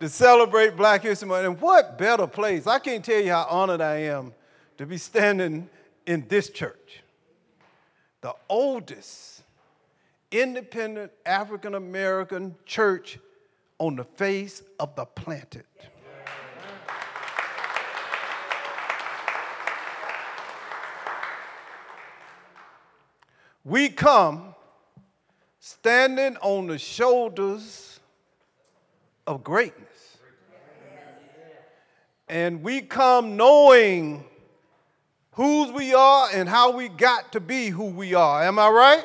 to celebrate Black History Month, and what better place? I can't tell you how honored I am to be standing in this church, the oldest independent African American church on the face of the planet. We come standing on the shoulders of greatness. And we come knowing whose we are and how we got to be who we are. Am I right?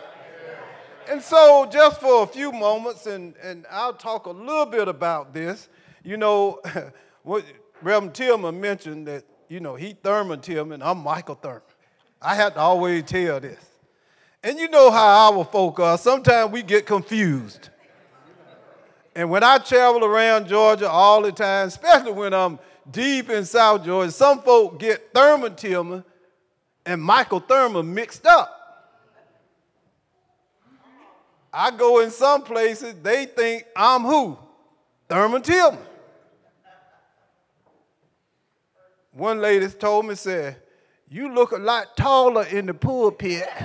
And so, just for a few moments, and, and I'll talk a little bit about this. You know, what Reverend Tillman mentioned that, you know, he Thurmond Tillman, I'm Michael Thurmond. I have to always tell this. And you know how our folk are. Sometimes we get confused. And when I travel around Georgia all the time, especially when I'm deep in South Georgia, some folk get Thurmond Tillman and Michael Thurmond mixed up. I go in some places, they think I'm who? Thurmond Tillman. One lady told me, said, you look a lot taller in the pulpit.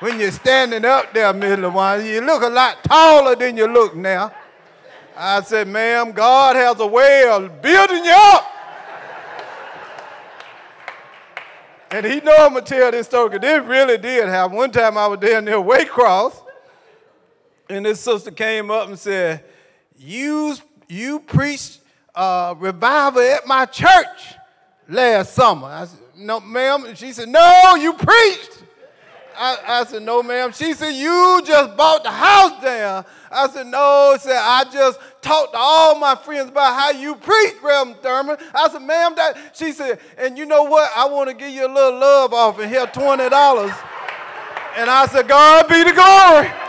when you're standing up there, Miss LaWanda, you look a lot taller than you look now. I said, ma'am, God has a way of building you up. And he know I'm gonna tell this story, because this really did happen. One time I was there near Waycross, and this sister came up and said, You, you preached uh, revival at my church last summer. I said, No, ma'am. She said, No, you preached. I, I, said, no, ma'am. She said, you just bought the house down. I said, no. She said, I just talked to all my friends about how you preach, Reverend Thurmond. I said, ma'am, that. She said, and you know what? I want to give you a little love offering here, $20. And I said, God be the glory.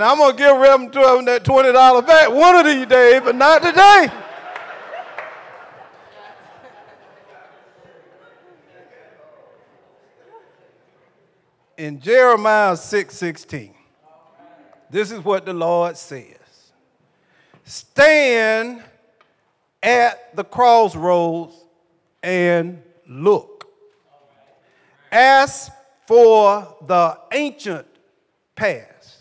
And I'm going to give Reverend Thurmond that $20 back one of these days, but not today. in Jeremiah 6 16, this is what the Lord says Stand at the crossroads and look. Ask for the ancient path.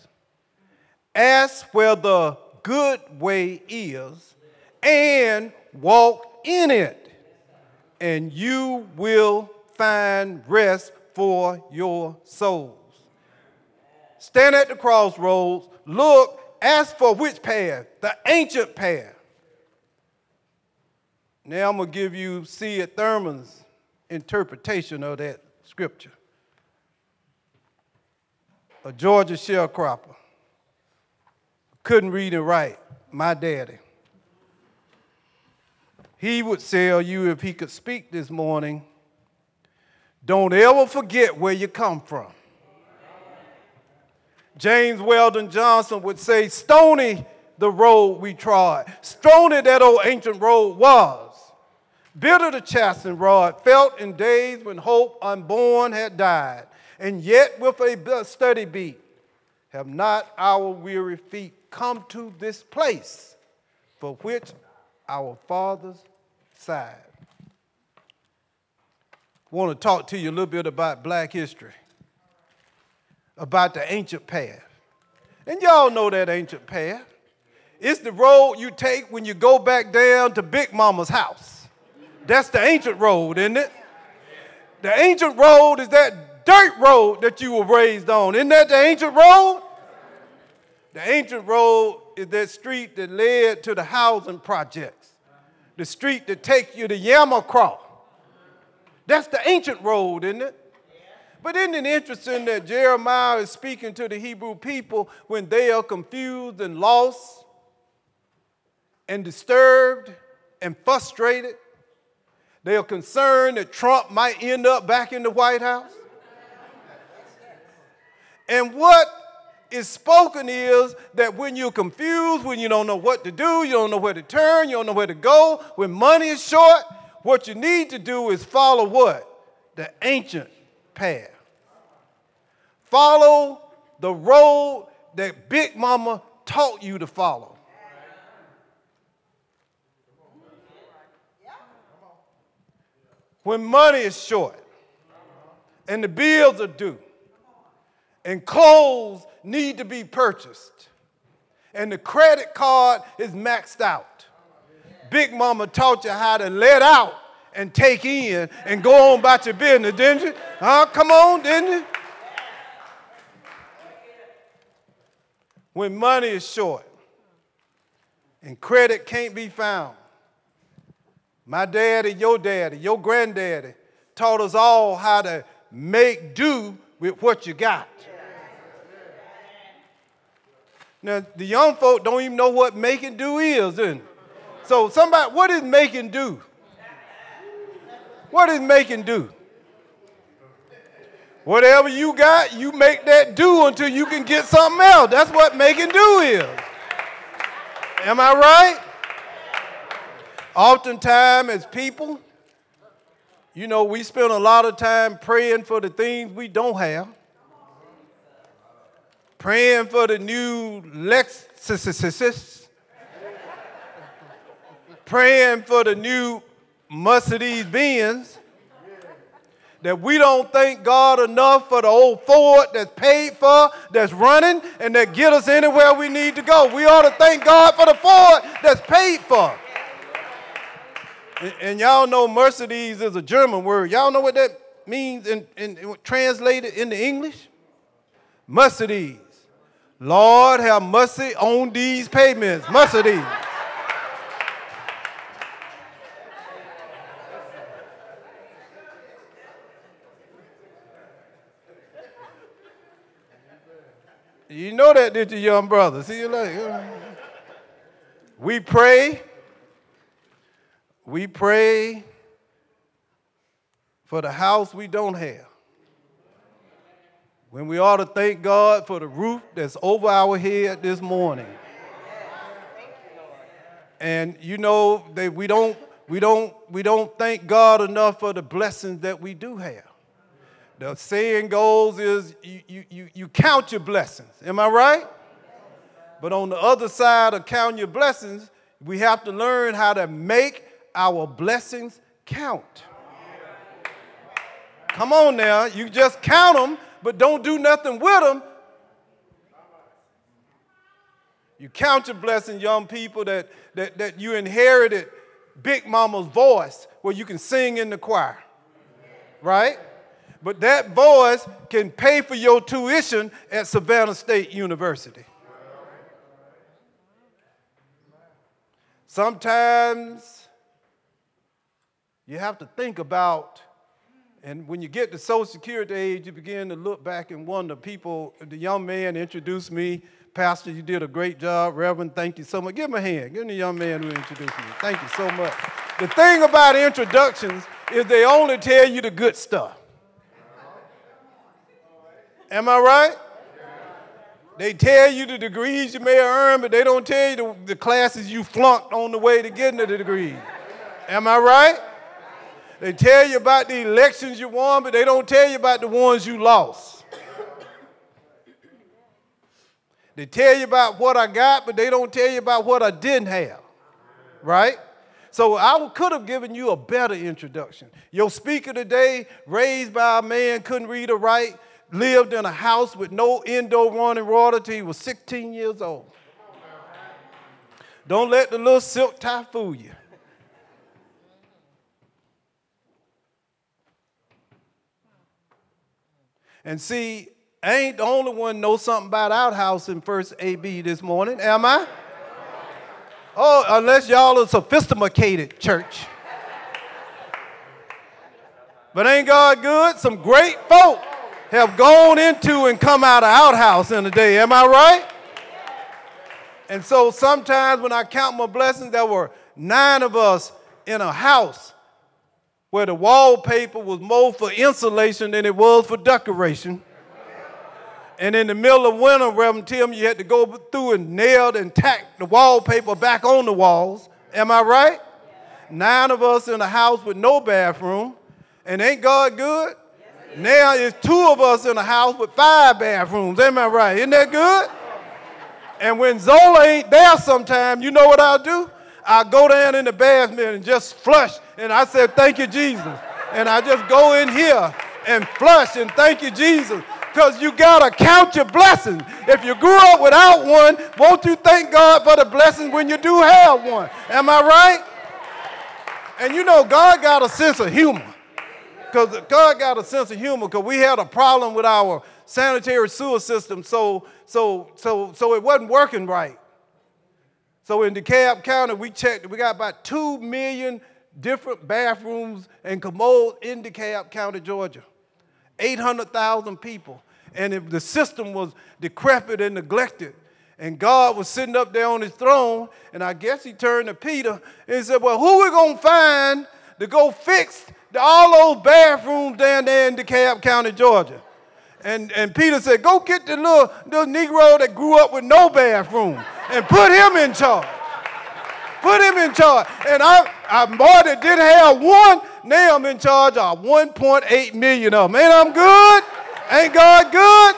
Ask where the good way is and walk in it, and you will find rest for your souls. Stand at the crossroads, look, ask for which path? The ancient path. Now I'm going to give you C. Thurmond's interpretation of that scripture. A Georgia sharecropper. Couldn't read and write. My daddy. He would tell you if he could speak this morning don't ever forget where you come from. James Weldon Johnson would say, Stony the road we trod, stony that old ancient road was. Bitter the chastening rod, felt in days when hope unborn had died, and yet with a steady beat have not our weary feet come to this place for which our fathers sighed. Want to talk to you a little bit about black history, about the ancient path. And y'all know that ancient path. It's the road you take when you go back down to Big Mama's house. That's the ancient road, isn't it? The ancient road is that dirt road that you were raised on. Isn't that the ancient road? The ancient road is that street that led to the housing projects, the street that takes you to Yamacraw That's the ancient road, isn't it? But isn't it interesting that Jeremiah is speaking to the Hebrew people when they are confused and lost and disturbed and frustrated? They are concerned that Trump might end up back in the White House. And what is spoken is that when you're confused, when you don't know what to do, you don't know where to turn, you don't know where to go, when money is short, what you need to do is follow what? The ancient path. Follow the road that Big Mama taught you to follow. When money is short and the bills are due and clothes need to be purchased and the credit card is maxed out, Big Mama taught you how to let out and take in and go on about your business, didn't you? Huh? Come on, didn't you? when money is short and credit can't be found. My daddy, your daddy, your granddaddy taught us all how to make do with what you got. Now, the young folk don't even know what making do is, and so somebody, what is making do? What is making do? Whatever you got, you make that do until you can get something else. That's what making do is. Am I right? Oftentimes, as people, you know, we spend a lot of time praying for the things we don't have, praying for the new Lexus, praying for the new Mercedes Benz, that we don't thank God enough for the old Ford that's paid for, that's running, and that get us anywhere we need to go. We ought to thank God for the Ford that's paid for. And, and y'all know Mercedes is a German word. Y'all know what that means in, in, in translated into English? Mercedes. Lord have mercy on these payments. Mercedes. You know that, did you, young brother? See you later. Uh, we pray. We pray for the house we don't have. When we ought to thank God for the roof that's over our head this morning. And you know that we don't we don't we don't thank God enough for the blessings that we do have. The saying goes is you, you, you, count your blessings. Am I right? But on the other side of counting your blessings, we have to learn how to make our blessings count. Come on now, you just count them, but don't do nothing with them. You count your blessing, young people, that, that, that you inherited Big Mama's voice where you can sing in the choir. Right? But that voice can pay for your tuition at Savannah State University. Sometimes you have to think about, and when you get to Social Security age, you begin to look back and wonder. People, the young man introduced me, Pastor, you did a great job. Reverend, thank you so much. Give him a hand. Give him the young man who introduced me. Thank you so much. The thing about introductions is they only tell you the good stuff. Am I right? They tell you the degrees you may have earned, but they don't tell you the, the classes you flunked on the way to getting the degree. Am I right? They tell you about the elections you won, but they don't tell you about the ones you lost. They tell you about what I got, but they don't tell you about what I didn't have. Right? So I could have given you a better introduction. Your speaker today, raised by a man, couldn't read or write, lived in a house with no indoor running water till he was 16 years old. Don't let the little silk tie fool you. And see, I ain't the only one know something about outhouse in First AB this morning, am I? Oh, unless y'all are sophisticated church. But ain't God good? Some great folk have gone into and come out of outhouse in a day. Am I right? And so sometimes when I count my blessings, there were nine of us in a house where the wallpaper was more for insulation than it was for decoration. And in the middle of winter, Reverend Tim, you had to go through and nail and tack the wallpaper back on the walls. Am I right? Nine of us in a house with no bathroom. And ain't God good? Now it's two of us in a house with five bathrooms. Am I right? Isn't that good? And when Zola ain't there sometime, you know what I'll do? I go down in the bathroom and just flush. And I said, Thank you, Jesus. And I just go in here and flush and thank you, Jesus. Because you got to count your blessings. If you grew up without one, won't you thank God for the blessings when you do have one? Am I right? And you know, God got a sense of humor. Because God got a sense of humor because we had a problem with our sanitary sewer system, so, so, so, so it wasn't working right. So in DeKalb County, we checked, we got about 2 million different bathrooms and commodes in DeKalb County, Georgia. 800,000 people. And if the system was decrepit and neglected. And God was sitting up there on his throne, and I guess he turned to Peter and said, Well, who we gonna find to go fix all those bathrooms down there in DeKalb County, Georgia? And, and Peter said, Go get the little, little Negro that grew up with no bathroom and put him in charge. Put him in charge. And I, I more than didn't have one, now I'm in charge of 1.8 million of them. Ain't I'm good? Ain't God good?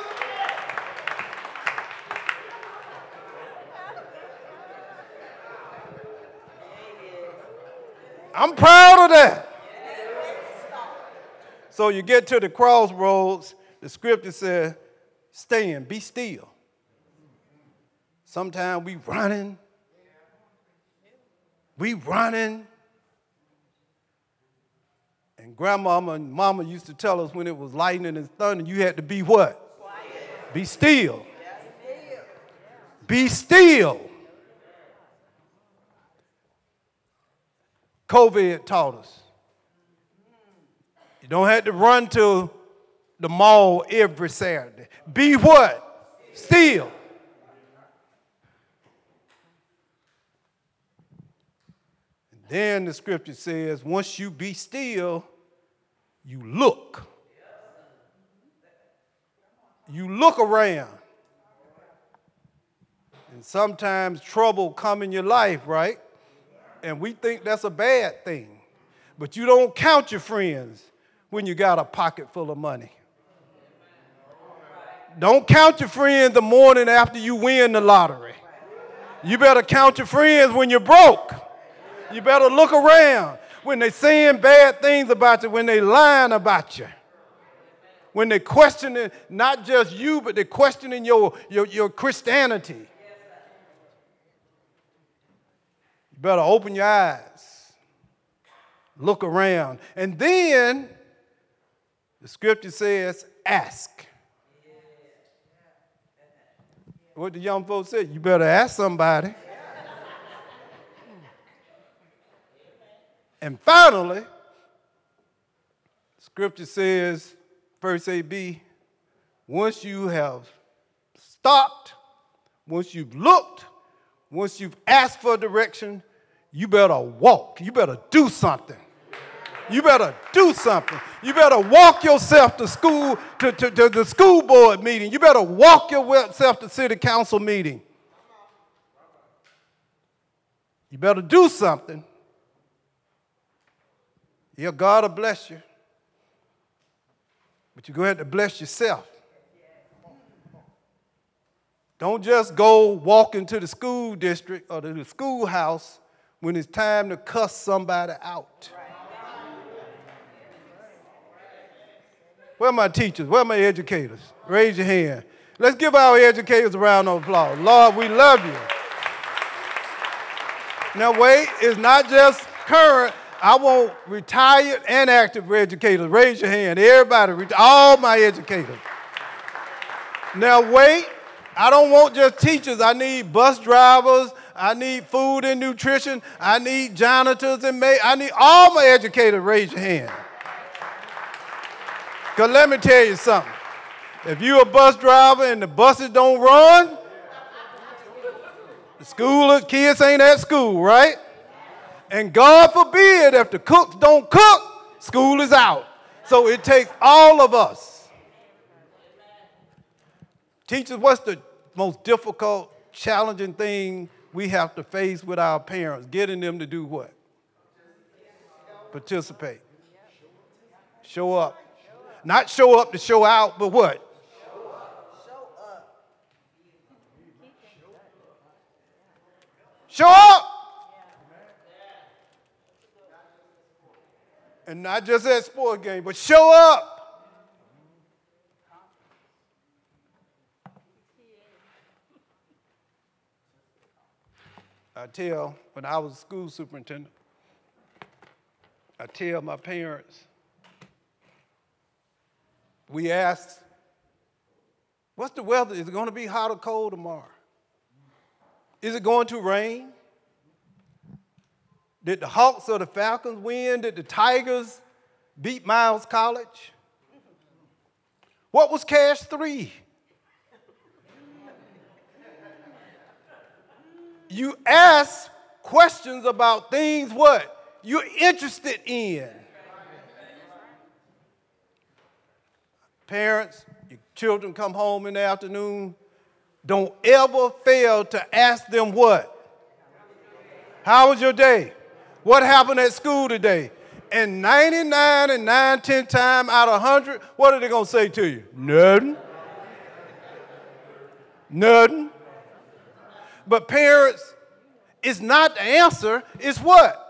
I'm proud of that. So you get to the crossroads, the scripture says, stand, be still. Sometimes we running. We running. And grandmama and mama used to tell us when it was lightning and thunder, you had to be what? Quiet. Be still. Be still. COVID taught us. You don't have to run to the mall every Saturday. Be what? Still. Then the scripture says, once you be still, you look. You look around. And sometimes trouble come in your life, right? And we think that's a bad thing. But you don't count your friends when you got a pocket full of money. Don't count your friends the morning after you win the lottery. You better count your friends when you're broke. You better look around when they're saying bad things about you, when they're lying about you, when they're questioning not just you, but they're questioning your, your, your Christianity. You better open your eyes, look around, and then the scripture says, ask. What the young folks say, you better ask somebody. And finally, scripture says, verse AB, once you have stopped, once you've looked, once you've asked for direction, you better walk. You better do something. You better do something. You better walk yourself to school, to, to, to the school board meeting. You better walk yourself to city council meeting. You better do something yeah, God will bless you. But going to have to bless yourself. Don't just go walk into the school district or to the schoolhouse when it's time to cuss somebody out. Where are my teachers? Where are my educators? Raise your hand. Let's give our educators a round of applause. Lord, we love you. Now, wait, it's not just current, I want retired and active educators. Raise your hand. Everybody, all my educators. Now, wait. I don't want just teachers. I need bus drivers. I need food and nutrition. I need janitors and ma- I need all my educators. Raise your hand. Because let me tell you something. If you're a bus driver and the buses don't run, the school of kids ain't at school, right? And God forbid if the cooks don't cook, school is out. So it takes all of us. Teachers, what's the most difficult, challenging thing we have to face with our parents? Getting them to do what? Participate. Show up. Not show up to show out, but what? Show up. And not just at sport game, but show up. I tell, when I was school superintendent, I tell my parents, we ask, what's the weather? Is it going to be hot or cold tomorrow? Is it going to rain? Did the Hawks or the Falcons win? Did the Tigers beat Miles College? What was Cash 3? You ask questions about things what you're interested in. Parents, your children come home in the afternoon, don't ever fail to ask them what? How was your day? What happened at school today? And 99 and 9, 10 times out of 100, what are they going to say to you? Nothing. Nothing. But parents, it's not the answer, it's what?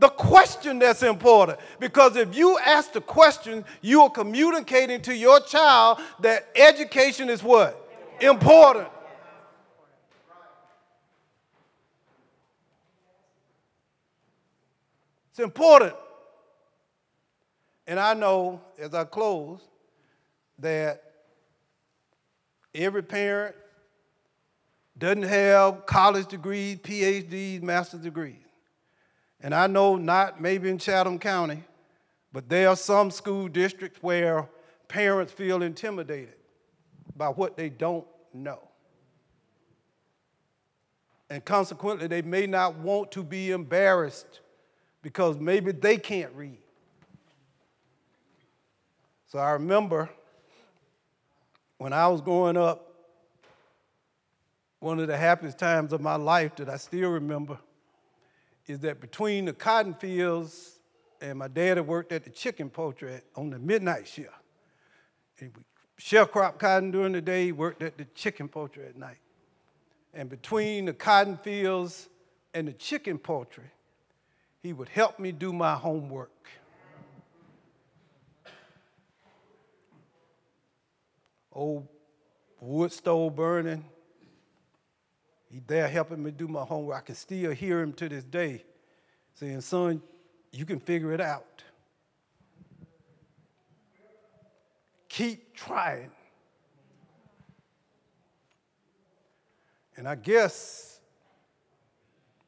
The question that's important. Because if you ask the question, you are communicating to your child that education is what? Important. It's important. And I know as I close that every parent doesn't have college degrees, PhDs, master's degrees. And I know not maybe in Chatham County, but there are some school districts where parents feel intimidated by what they don't know. And consequently, they may not want to be embarrassed because maybe they can't read. So I remember when I was growing up, one of the happiest times of my life that I still remember is that between the cotton fields and my dad worked at the chicken poultry on the midnight shift. And we shell crop cotton during the day, worked at the chicken poultry at night. And between the cotton fields and the chicken poultry, he would help me do my homework. Old wood stove burning. He's there helping me do my homework. I can still hear him to this day saying, Son, you can figure it out. Keep trying. And I guess,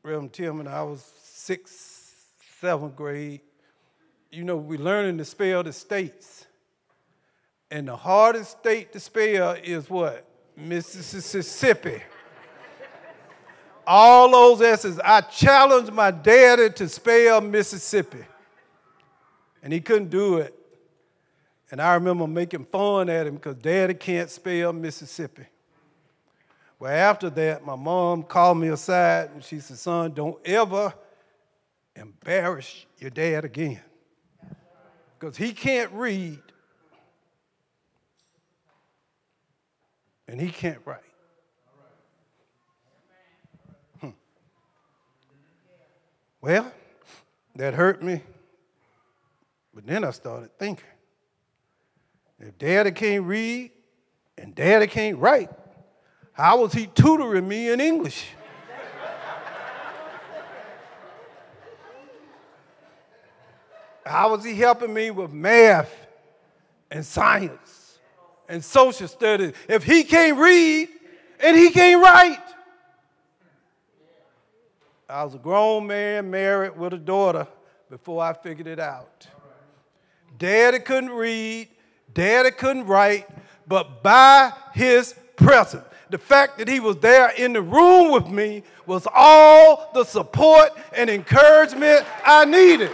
Reverend Tim and I was six, seventh grade, you know, we're learning to spell the states. And the hardest state to spell is what? Mississippi. All those S's. I challenged my daddy to spell Mississippi. And he couldn't do it. And I remember making fun at him because daddy can't spell Mississippi. Well, after that, my mom called me aside and she said, Son, don't ever embarrass your dad again. Because he can't read and he can't write. Well, that hurt me. But then I started thinking if daddy can't read and daddy can't write, how was he tutoring me in English? How was he helping me with math and science and social studies if he can't read and he can't write? I was a grown man married with a daughter before I figured it out. Daddy couldn't read, Daddy couldn't write, but by his presence. The fact that he was there in the room with me was all the support and encouragement I needed.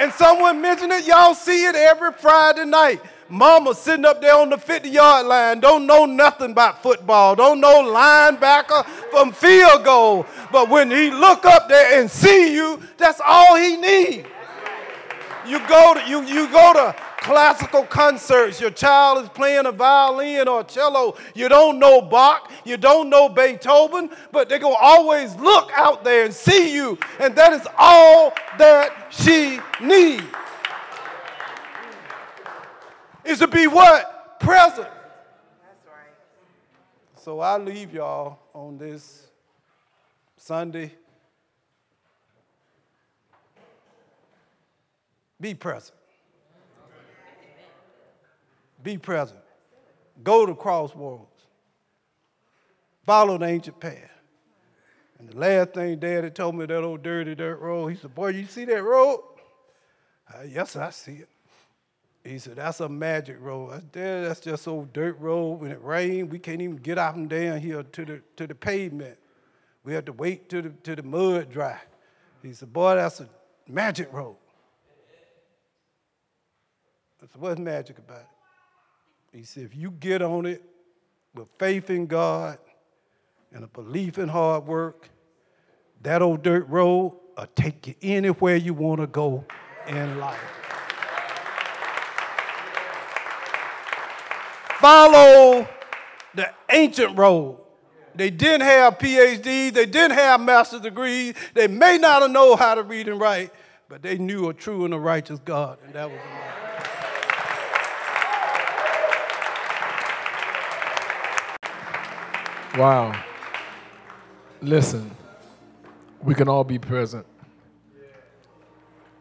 And someone mentioned it, y'all see it every Friday night. Mama sitting up there on the 50 yard line, don't know nothing about football, don't know linebacker from field goal. But when he look up there and see you, that's all he needs. You go to you, you go to classical concerts, your child is playing a violin or a cello, you don't know Bach, you don't know Beethoven, but they're going to always look out there and see you, and that is all that she needs. Is to be what? Present. That's right. So I leave y'all on this Sunday. Be present. Be present. Go to crossroads. Follow the ancient path. And the last thing Daddy told me that old dirty dirt road, he said, Boy, you see that road? Uh, yes, I see it. He said, That's a magic road. I said, That's just old dirt road. When it rains, we can't even get out and down here to the, to the pavement. We have to wait till the, till the mud dry. He said, Boy, that's a magic road. I said, What's magic about it? He said, if you get on it with faith in God and a belief in hard work, that old dirt road will take you anywhere you want to go in life. Follow the ancient road. They didn't have PhDs, they didn't have master's degrees, they may not have known how to read and write, but they knew a true and a righteous God, and that was enough. Wow. Listen, we can all be present.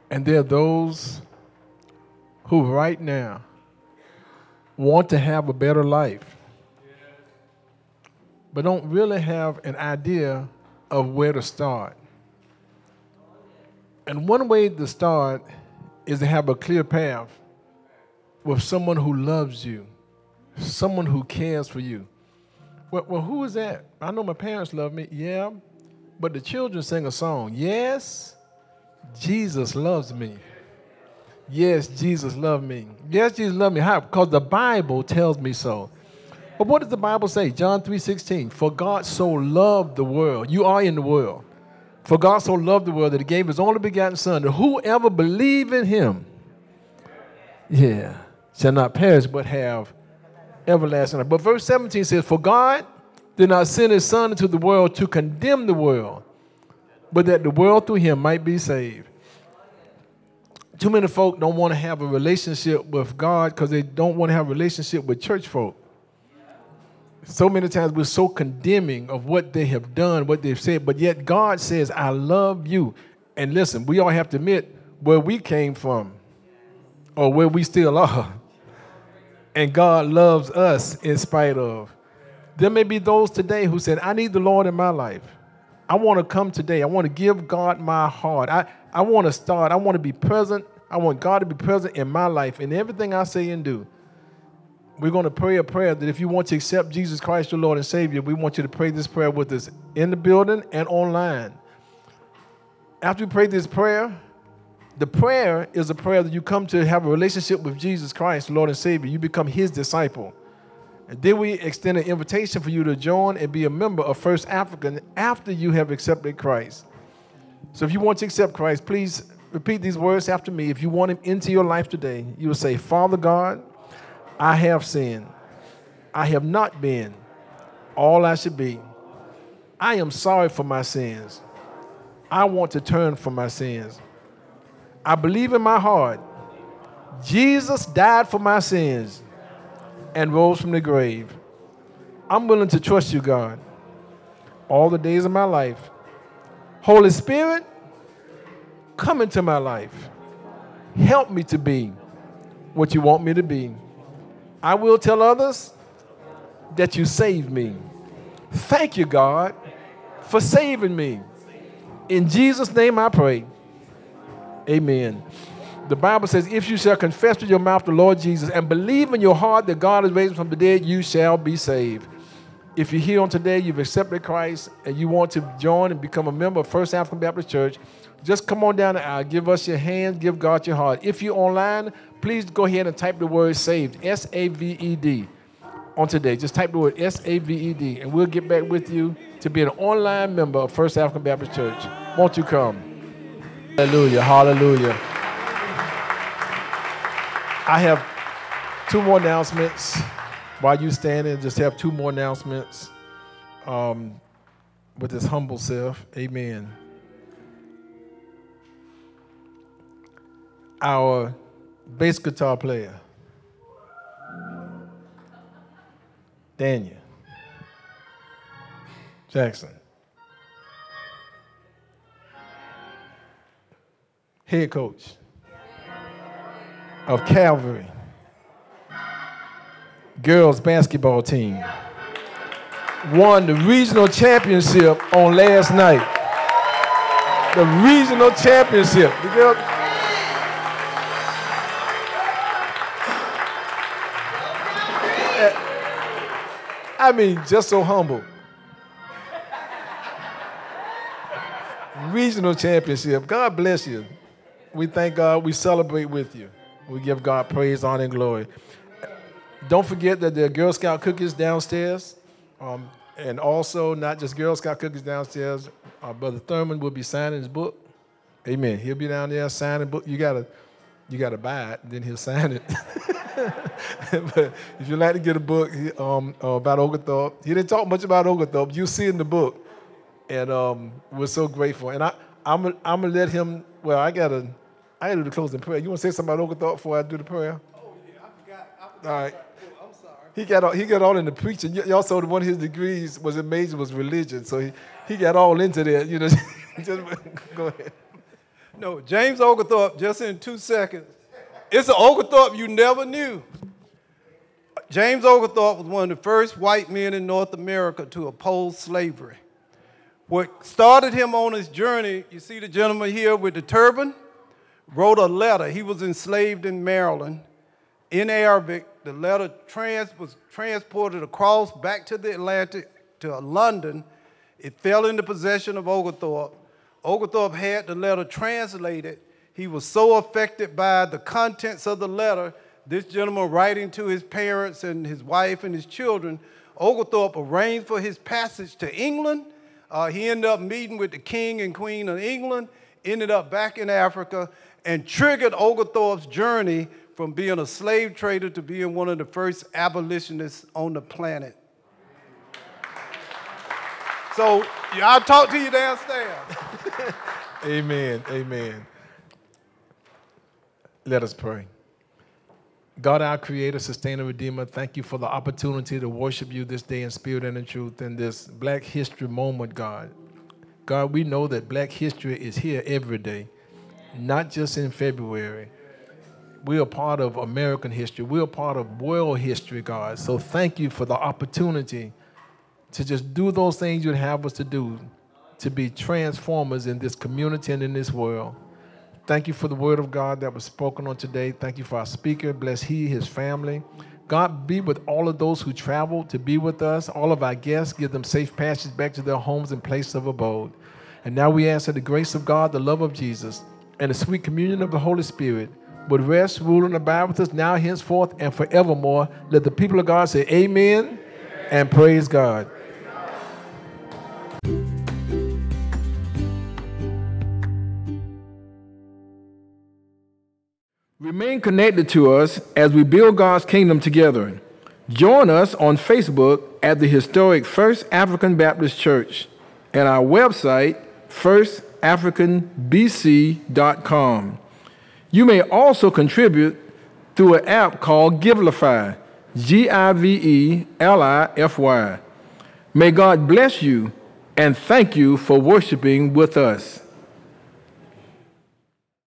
And there are those who right now want to have a better life, but don't really have an idea of where to start. And one way to start is to have a clear path with someone who loves you, someone who cares for you. Well, well, who is that? I know my parents love me. Yeah. But the children sing a song. Yes, Jesus loves me. Yes, Jesus loved me. Yes, Jesus loved me. How? Because the Bible tells me so. But what does the Bible say? John 3:16. For God so loved the world. You are in the world. For God so loved the world that he gave his only begotten son, that whoever believe in him, yeah, shall not perish but have everlasting life. But verse 17 says, For God did not send his Son into the world to condemn the world, but that the world through him might be saved. Too many folk don't want to have a relationship with God because they don't want to have a relationship with church folk. So many times we're so condemning of what they have done, what they've said, but yet God says, I love you. And listen, we all have to admit where we came from or where we still are and God loves us in spite of. There may be those today who said, I need the Lord in my life. I want to come today. I want to give God my heart. I, I want to start. I want to be present. I want God to be present in my life in everything I say and do. We're going to pray a prayer that if you want to accept Jesus Christ, your Lord and Savior, we want you to pray this prayer with us in the building and online. After we pray this prayer, the prayer is a prayer that you come to have a relationship with Jesus Christ, Lord and Savior. You become His disciple. And then we extend an invitation for you to join and be a member of First African after you have accepted Christ. So if you want to accept Christ, please repeat these words after me. If you want Him into your life today, you will say, Father God, I have sinned. I have not been all I should be. I am sorry for my sins. I want to turn from my sins. I believe in my heart Jesus died for my sins and rose from the grave. I'm willing to trust you, God, all the days of my life. Holy Spirit, come into my life. Help me to be what you want me to be. I will tell others that you saved me. Thank you, God, for saving me. In Jesus' name I pray. Amen. The Bible says, if you shall confess with your mouth the Lord Jesus and believe in your heart that God has raised him from the dead, you shall be saved. If you're here on today, you've accepted Christ, and you want to join and become a member of First African Baptist Church, just come on down the aisle, give us your hand, give God your heart. If you're online, please go ahead and type the word saved, S A V E D, on today. Just type the word S A V E D, and we'll get back with you to be an online member of First African Baptist Church. Won't you come? Hallelujah, hallelujah. I have two more announcements. While you standing, just have two more announcements um, with this humble self. Amen. Our bass guitar player, Daniel Jackson. Head coach of Calvary girls basketball team won the regional championship on last night. The regional championship. The girl, I mean, just so humble. Regional championship. God bless you. We thank God. We celebrate with you. We give God praise, honor, and glory. Don't forget that there are Girl Scout cookies downstairs. Um, and also, not just Girl Scout cookies downstairs, our Brother Thurmond will be signing his book. Amen. He'll be down there signing book. You gotta, you gotta buy it, then he'll sign it. but if you'd like to get a book um, uh, about Oglethorpe, he didn't talk much about Oglethorpe. You see in the book, and um, we're so grateful. And I, I'm, I'm gonna let him. Well, I gotta, I gotta do the closing prayer. You want to say something about Oglethorpe before I do the prayer? Oh, yeah, I forgot. I forgot. All right. Oh, I'm sorry. He got all, he got all into preaching. Y- Also, one of his degrees was a major was religion, so he, he got all into that. You know, just go ahead. No, James Oglethorpe, just in two seconds. It's an Oglethorpe you never knew. James Oglethorpe was one of the first white men in North America to oppose slavery. What started him on his journey, you see the gentleman here with the turban, wrote a letter. He was enslaved in Maryland. In Arabic, the letter trans, was transported across back to the Atlantic to London. It fell into possession of Oglethorpe. Oglethorpe had the letter translated. He was so affected by the contents of the letter, this gentleman writing to his parents and his wife and his children, Oglethorpe arranged for his passage to England. Uh, he ended up meeting with the king and queen of England, ended up back in Africa, and triggered Oglethorpe's journey from being a slave trader to being one of the first abolitionists on the planet. So I'll talk to you downstairs. Amen. Amen. Let us pray. God, our Creator, Sustainer, Redeemer, thank you for the opportunity to worship you this day in spirit and in truth in this Black History moment, God. God, we know that Black history is here every day, not just in February. We are part of American history. We are part of world history, God. So thank you for the opportunity to just do those things you'd have us to do, to be transformers in this community and in this world. Thank you for the word of God that was spoken on today. Thank you for our speaker. Bless he, his family. God, be with all of those who travel to be with us, all of our guests. Give them safe passage back to their homes and place of abode. And now we ask that the grace of God, the love of Jesus, and the sweet communion of the Holy Spirit would rest, rule, and abide with us now, henceforth, and forevermore. Let the people of God say, Amen, amen. and praise God. Remain connected to us as we build God's kingdom together. Join us on Facebook at the historic First African Baptist Church and our website, firstafricanbc.com. You may also contribute through an app called Givelify, G I V E L I F Y. May God bless you and thank you for worshiping with us.